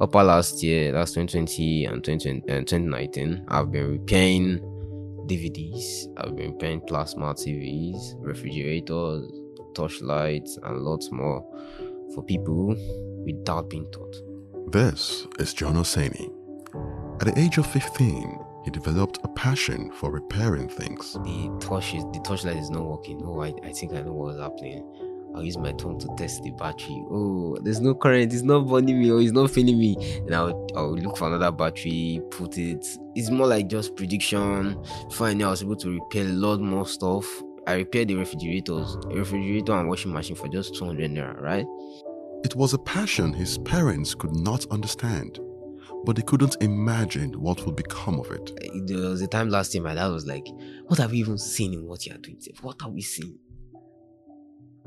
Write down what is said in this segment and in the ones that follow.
upper last year, that's 2020 and 2020, uh, 2019, I've been repairing DVDs, I've been repairing plasma TVs, refrigerators, torchlights, and lots more for people without being taught. This is John Oseni. At the age of 15, he developed a passion for repairing things. The torch is, the torchlight is not working. Oh, I, I think I know what's happening. I'll use my tongue to test the battery. Oh, there's no current. It's not burning me or it's not feeling me. And I'll, I'll look for another battery, put it. It's more like just prediction. Finally, I was able to repair a lot more stuff. I repaired the refrigerators, a refrigerator and washing machine for just 200 naira, right? It was a passion his parents could not understand, but they couldn't imagine what would become of it. There was a time last year my dad was like, What have we even seen in what you are doing? What are we seeing?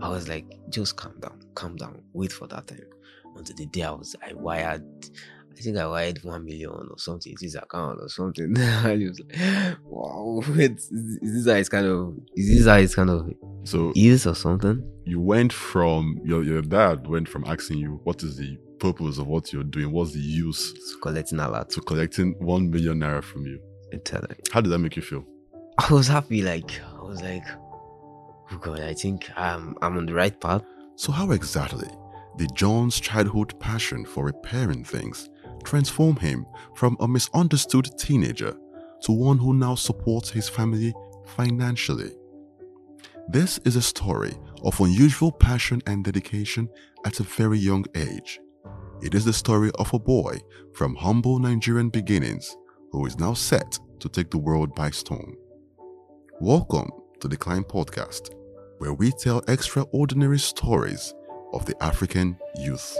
I was like, just calm down, calm down, wait for that time. Until the day I was, I wired, I think I wired one million or something to his account or something. he was like, wow, wait, is this how it's kind of, is this how it's kind of So is or something? you went from your your dad went from asking you what is the purpose of what you're doing, what's the use It's collecting a lot. to collecting one million naira from you. I'm. How did that make you feel? I was happy, like, I was like, oh God, I think I'm, I'm on the right path. So how exactly did John's childhood passion for repairing things transform him from a misunderstood teenager to one who now supports his family financially? This is a story of unusual passion and dedication at a very young age. It is the story of a boy from humble Nigerian beginnings who is now set to take the world by storm. Welcome to the Climb Podcast, where we tell extraordinary stories of the African youth.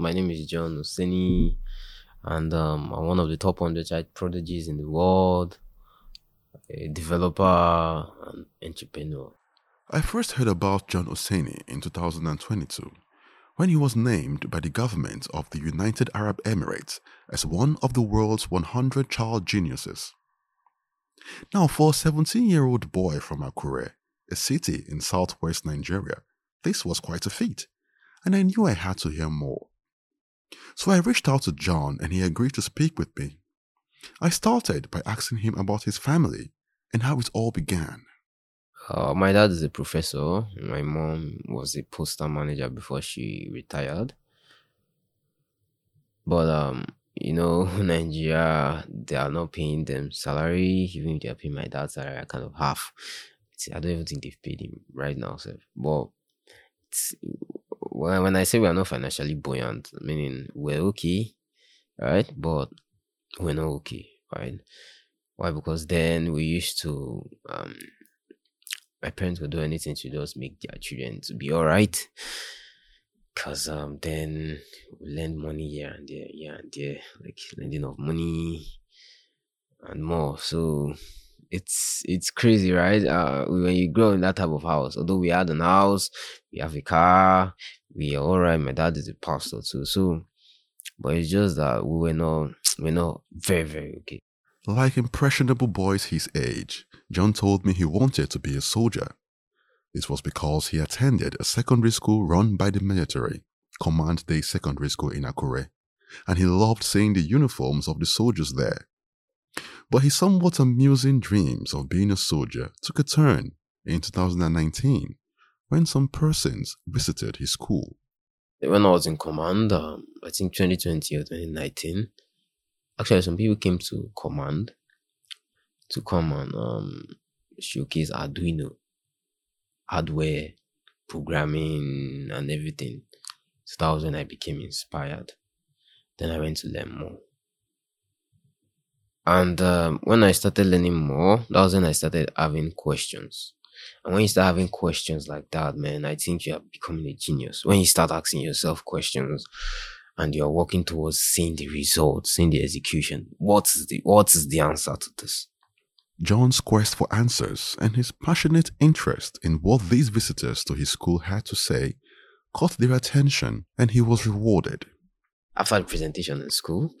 My name is John Oseni, and um, I'm one of the top 100 child prodigies in the world, a developer and entrepreneur. I first heard about John Oseni in 2022 when he was named by the government of the United Arab Emirates as one of the world's 100 child geniuses. Now, for a 17 year old boy from Akure, a city in southwest Nigeria, this was quite a feat, and I knew I had to hear more. So I reached out to John and he agreed to speak with me. I started by asking him about his family and how it all began. Uh, my dad is a professor. My mom was a postal manager before she retired. But um, you know, Nigeria, they are not paying them salary. Even if they are paying my dad's salary, I kind of half. I don't even think they've paid him right now, sir. But it's, when when I say we are not financially buoyant, meaning we're okay, right? But we're not okay, right? Why? Because then we used to um my parents would do anything to just make their children to be all right. Cause um then we lend money here and there, here and there, like lending of money and more. So it's it's crazy, right? Uh, when you grow in that type of house, although we had an house, we have a car, we are all right. My dad is a pastor too, so but it's just that we were not we're not very very okay. Like impressionable boys his age, John told me he wanted to be a soldier. This was because he attended a secondary school run by the military, Command Day Secondary School in Akure, and he loved seeing the uniforms of the soldiers there. But his somewhat amusing dreams of being a soldier took a turn in 2019 when some persons visited his school. when I was in command, um, I think 2020 or 2019, actually, some people came to command to come and um, showcase Arduino, hardware, programming, and everything. So that was when I became inspired. Then I went to learn more. And um, when I started learning more, that was when I started having questions. And when you start having questions like that, man, I think you are becoming a genius. When you start asking yourself questions and you're working towards seeing the results, seeing the execution, what is the what is the answer to this? John's quest for answers and his passionate interest in what these visitors to his school had to say caught their attention and he was rewarded. After the presentation in school,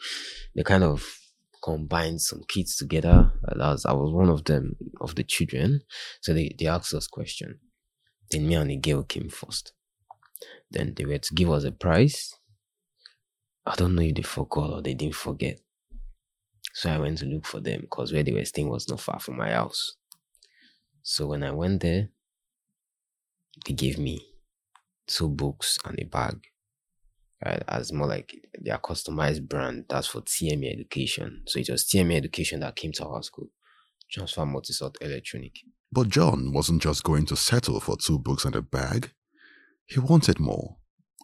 they kind of combined some kids together. Uh, I was, I was one of them, of the children. So they, they asked us question. Then me and the girl came first. Then they were to give us a prize. I don't know if they forgot or they didn't forget. So I went to look for them because where they were staying was not far from my house. So when I went there, they gave me two books and a bag. Right, as more like their customized brand. That's for TME education. So it was TME education that came to our school. Transfer Multisort Elektronik. But John wasn't just going to settle for two books and a bag. He wanted more,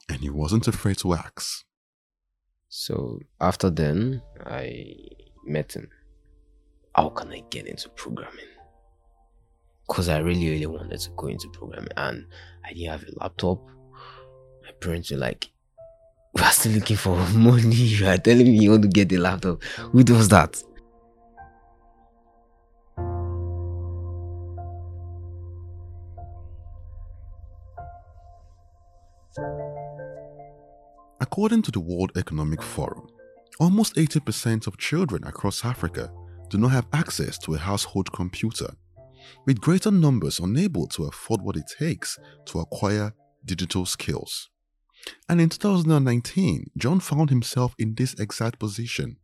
and he wasn't afraid to ask. So after then, I met him. How can I get into programming? Because I really, really wanted to go into programming, and I didn't have a laptop. My parents were like, "We are still looking for money. You are telling me you want to get a laptop. Who does that?" According to the World Economic Forum, almost 80% of children across Africa do not have access to a household computer, with greater numbers unable to afford what it takes to acquire digital skills. And in 2019, John found himself in this exact position,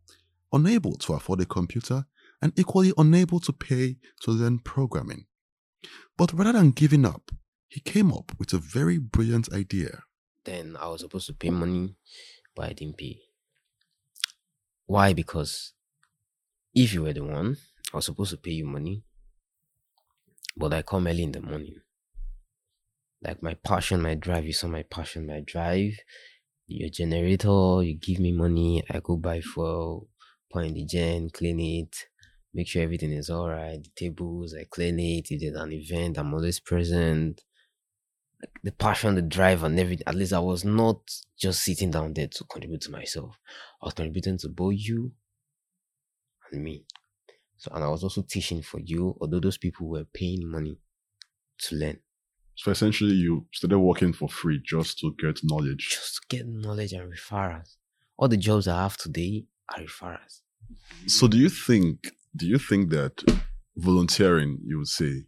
unable to afford a computer and equally unable to pay to learn programming. But rather than giving up, he came up with a very brilliant idea. Then I was supposed to pay money, but I didn't pay. Why? Because if you were the one, I was supposed to pay you money, but I come early in the morning. Like my passion, my drive, you saw my passion, my drive. Your generator, you give me money, I go buy fuel, point the gen, clean it, make sure everything is alright. The tables, I clean it. If there's an event, I'm always present Like the passion, the drive, and everything. At least I was not just sitting down there to contribute to myself. I was contributing to both you and me. So, and I was also teaching for you, although those people were paying money to learn. So essentially, you started working for free just to get knowledge. Just to get knowledge and referrals. All the jobs I have today are referrals. So, do you think? Do you think that volunteering, you would say,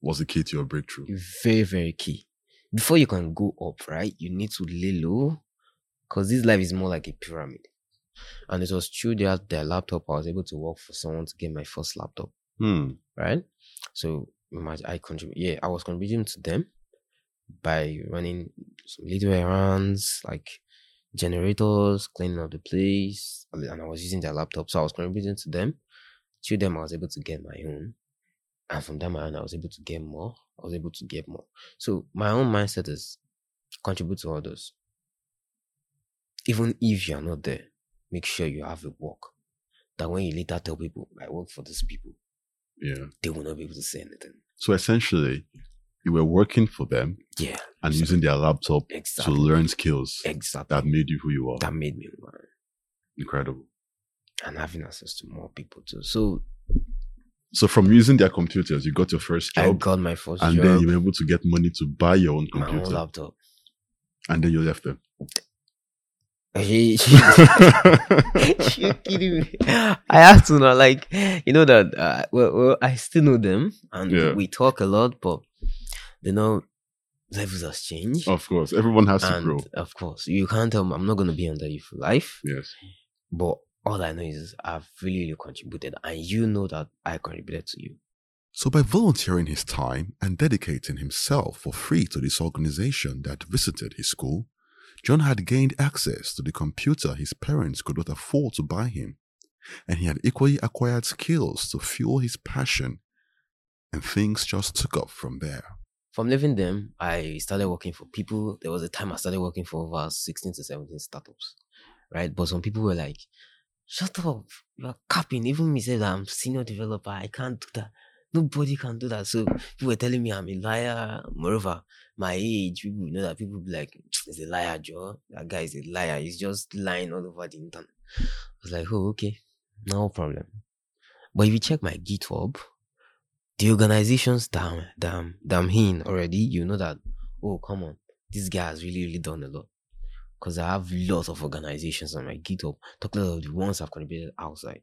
was the key to your breakthrough? Very, very key before you can go up, right, you need to lay low because this life is more like a pyramid. And it was through their, their laptop, I was able to work for someone to get my first laptop. Hmm. Right? So I contribute, yeah, I was contributing to them by running some little errands like generators, cleaning up the place, and I was using their laptop. So I was contributing to them. To them, I was able to get my own. And from that on, I was able to get more. I was able to get more. So my own mindset is contribute to others. Even if you're not there, make sure you have a work. That when you later tell people, I work for these people, yeah, they will not be able to say anything. So essentially, you were working for them, yeah, and exactly. using their laptop exactly. to learn skills, exactly that made you who you are. That made me learn. Incredible. And having access to more people too. So so from using their computers, you got your first job. I got my first and job. then you were able to get money to buy your own computer. My own laptop. And then you left them. She, she, you kidding me? I have to know, like, you know that. Uh, well, well, I still know them, and yeah. we talk a lot, but you know, levels has changed. Of course, everyone has and to grow. Of course, you can't tell me I'm not going to be under you for life. Yes, but all I know is I've really, really contributed, and you know that I contributed to you. So, by volunteering his time and dedicating himself for free to this organization that visited his school, John had gained access to the computer his parents could not afford to buy him, and he had equally acquired skills to fuel his passion, and things just took off from there. From leaving them, I started working for people. There was a time I started working for over 16 to 17 startups, right? But some people were like, Shut up. You're capping. Even me said that I'm senior developer. I can't do that. Nobody can do that. So people were telling me I'm a liar. Moreover, my age, people know that people be like, he's a liar, Joe. That guy is a liar. He's just lying all over the internet. I was like, oh, okay. No problem. But if you check my GitHub, the organizations that I'm, that I'm, that I'm in already, you know that, oh, come on, this guy has really, really done a lot. Because I have lots of organizations on my GitHub, talking about the ones I've contributed outside.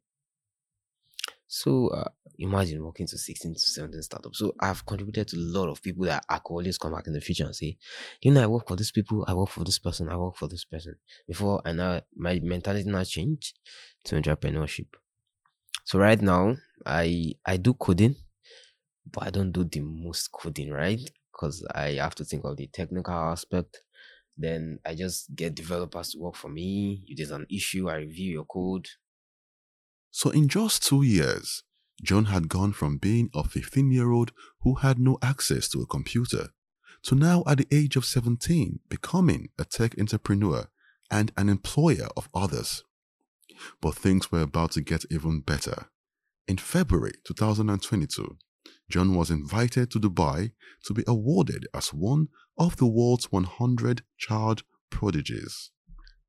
So uh, imagine working to 16 to 17 startups. So I've contributed to a lot of people that I could always come back in the future and say, you know, I work for this people, I work for this person, I work for this person. Before and now my mentality now changed to entrepreneurship. So right now I I do coding, but I don't do the most coding, right? Because I have to think of the technical aspect. Then I just get developers to work for me. If there's an issue, I review your code, so, in just two years, John had gone from being a 15 year old who had no access to a computer to now, at the age of 17, becoming a tech entrepreneur and an employer of others. But things were about to get even better. In February 2022, John was invited to Dubai to be awarded as one of the world's 100 child prodigies.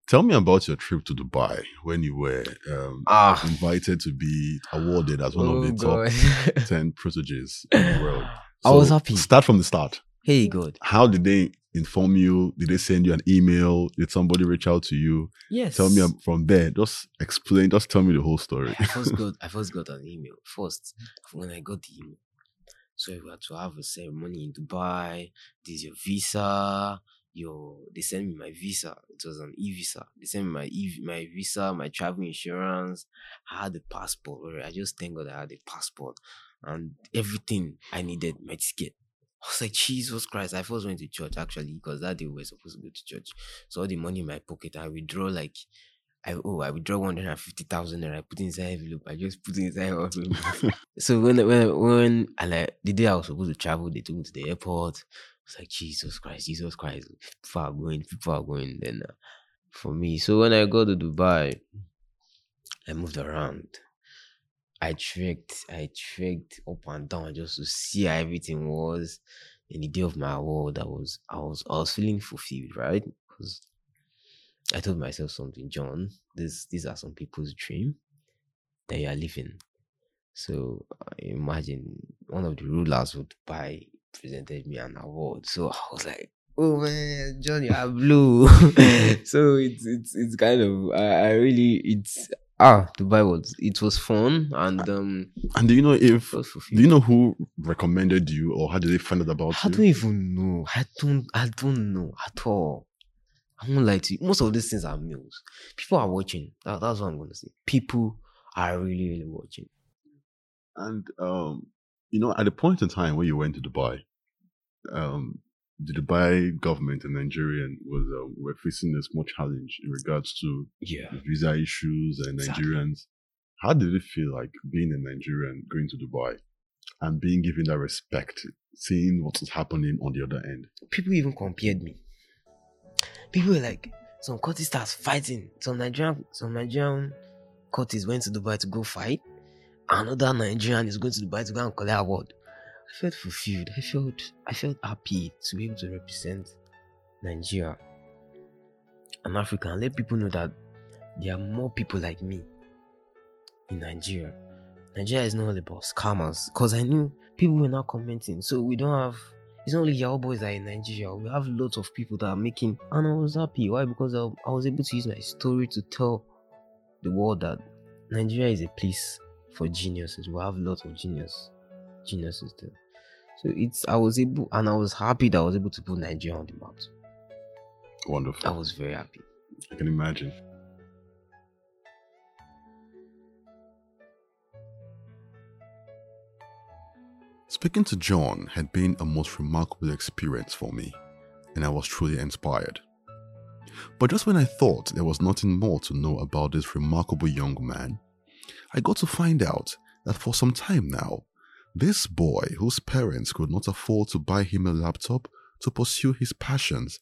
Tell me about your trip to Dubai when you were um, Ah, invited to be awarded as one of oh the top God. 10 proteges in the world. I was happy. Start from the start. hey, good. How did they inform you? Did they send you an email? Did somebody reach out to you? Yes. Tell me from there. Just explain. Just tell me the whole story. I first got I first got an email. First, when I got the email. So we had to have a ceremony in Dubai. This is your visa. Your they sent me my visa. It was an e-visa. They sent me my e my visa, my travel insurance. I had the passport. I just thank God I had the passport and everything I needed, my ticket. I was like, Jesus Christ. I first went to church actually because that day we were supposed to go to church. So all the money in my pocket, I withdraw like I oh I withdraw one hundred and fifty thousand and I put it inside envelope. I just put inside envelope. so when when when and like the day I was supposed to travel, they took me to the airport. It's like Jesus Christ, Jesus Christ. People are going, people are going. Then uh, for me, so when I go to Dubai, I moved around. I trekked, I trekked up and down just to see how everything was. In the day of my award, I was, I was, I was feeling fulfilled, right? Because I told myself something, John. This, these are some people's dream that you are living. So uh, imagine one of the rulers would Dubai presented me an award. So I was like, "Oh man, John, you are blue." so it's it's it's kind of I, I really it's ah Dubai was it was fun and um and do you know if it was fulfilled. do you know who recommended you or how did they find out about I you? don't even know. I don't. I don't know at all. I won't lie to you. Most of these things are meals. People are watching. That, that's what I'm going to say. People are really, really watching. And um, you know, at the point in time when you went to Dubai, um, the Dubai government and Nigerian was um, were facing a small challenge in regards to Yeah. visa issues and Exactly. Nigerians. How did it feel like being a Nigerian going to Dubai and being given that respect, seeing what was happening on the other end? People even compared me. People were like, some courtists starts fighting. Some Nigerian, some Nigerian courtists went to Dubai to go fight. Another Nigerian is going to Dubai to go and collect award. I felt fulfilled. I felt I felt happy to be able to represent Nigeria and Africa and let people know that there are more people like me in Nigeria. Nigeria is not all about scammers because I knew people were not commenting. So we don't have it's not only Yahoo boys that are in Nigeria. We have lots of people that are making and I was happy. Why? Because I, I was able to use my story to tell the world that Nigeria is a place for geniuses. We have lots of genius geniuses there. So it's I was able and I was happy that I was able to put Nigeria on the map. Wonderful. I was very happy. I can imagine. Speaking to John had been a most remarkable experience for me, and I was truly inspired. But just when I thought there was nothing more to know about this remarkable young man, I got to find out that for some time now, this boy, whose parents could not afford to buy him a laptop to pursue his passions,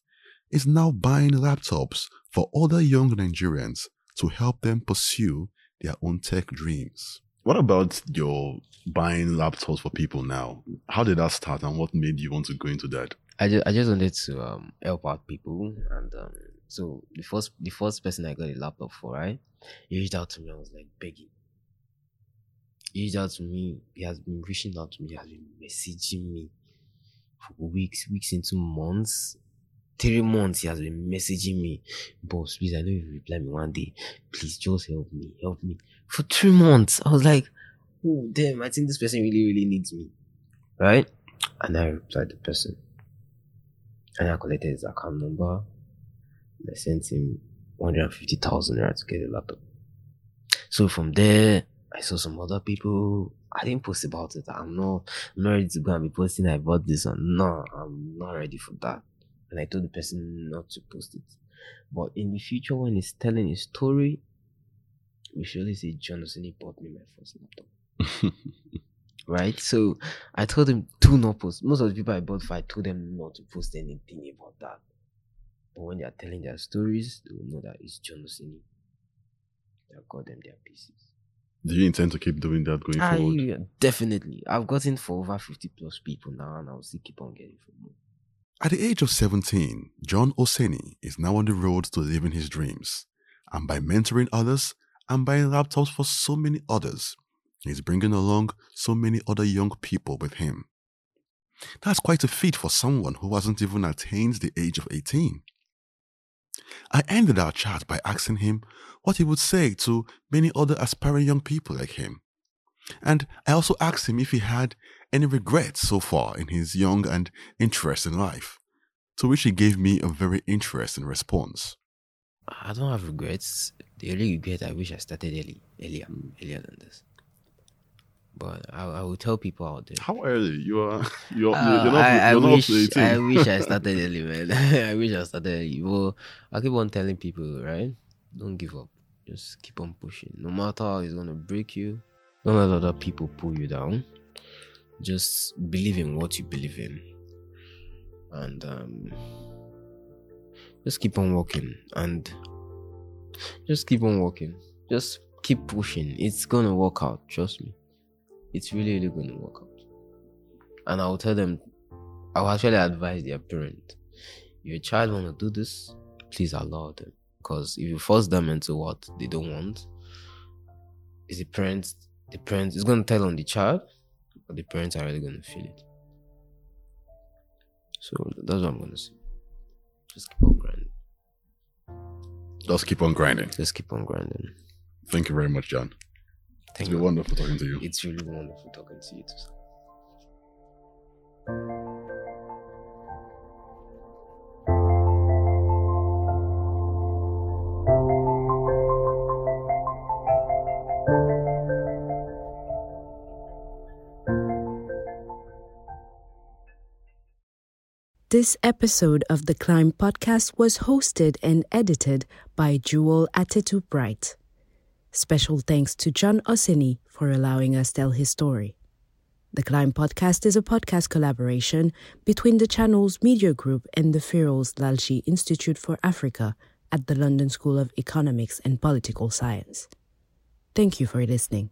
is now buying laptops for other young Nigerians to help them pursue their own tech dreams. What about your buying laptops for people now? How did that start and what made you want to go into that? I just I just wanted to um help out people and um so the first the first person I got a laptop for, right? He reached out to me, I was like begging. He reached out to me. He has been reaching out to me. He has been messaging me for weeks, weeks into months. Three months he has been messaging me. Boss, please, I know you reply me one day. Please just help me. Help me. For three months. I was like, oh damn, I think this person really, really needs me. Right? And I replied the person. And I collected his account number. I sent him 150,000 naira to get a laptop. So from there, I saw some other people. I didn't post about it. I'm not, I'm not ready to go and be posting I bought this one. No, I'm not ready for that. And I told the person not to post it. But in the future, when he's telling his story, we surely say John Oseni bought me my first laptop. right? So I told him to not post. Most of the people I bought for, I told them not to post anything about that. But when they are telling their stories, they will know that it's John Oseni that got them their pieces. Do you intend to keep doing that going I, forward? definitely. I've gotten for over 50 plus people now, and I'll still keep on getting for more. At the age of 17, John Oseni is now on the road to living his dreams. And by mentoring others and buying laptops for so many others, he's bringing along so many other young people with him. That's quite a feat for someone who hasn't even attained the age of 18. I ended our chat by asking him what he would say to many other aspiring young people like him. And I also asked him if he had any regrets so far in his young and interesting life, to which he gave me a very interesting response. I don't have regrets. The only regret I wish I started early, earlier, earlier than this. But I, I will tell people out there. How early? You are you're, Uh, you're not, I, I you're wish to 18. I wish I started early, man. I wish I started early. Well, I keep on telling people, right? Don't give up. Just keep on pushing. No matter how it's gonna break you, don't let other people pull you down. Just believe in what you believe in, and um, just keep on working and just keep on working. Just keep pushing. It's gonna work out. Trust me. It's really, really gonna work out and I'll tell them, I'll actually advise their parent, if your child want to do this, please allow them. Because if you force them into what they don't want, is the parents, the parents is going to tell on the child, but the parents are really going to feel it. So that's what I'm going to say. Just keep on grinding. Just keep on grinding. Just keep on grinding. Thank you very much, John. It's Thank been you. wonderful talking to you. It's really wonderful talking to you too. sir. This episode of the Climb podcast was hosted and edited by Jewel Atedou Bright. Special thanks to John Oseni for allowing us tell his story. The Climb podcast is a podcast collaboration between the channel's media group and the Firoz Lalji Institute for Africa at the London School of Economics and Political Science. Thank you for listening.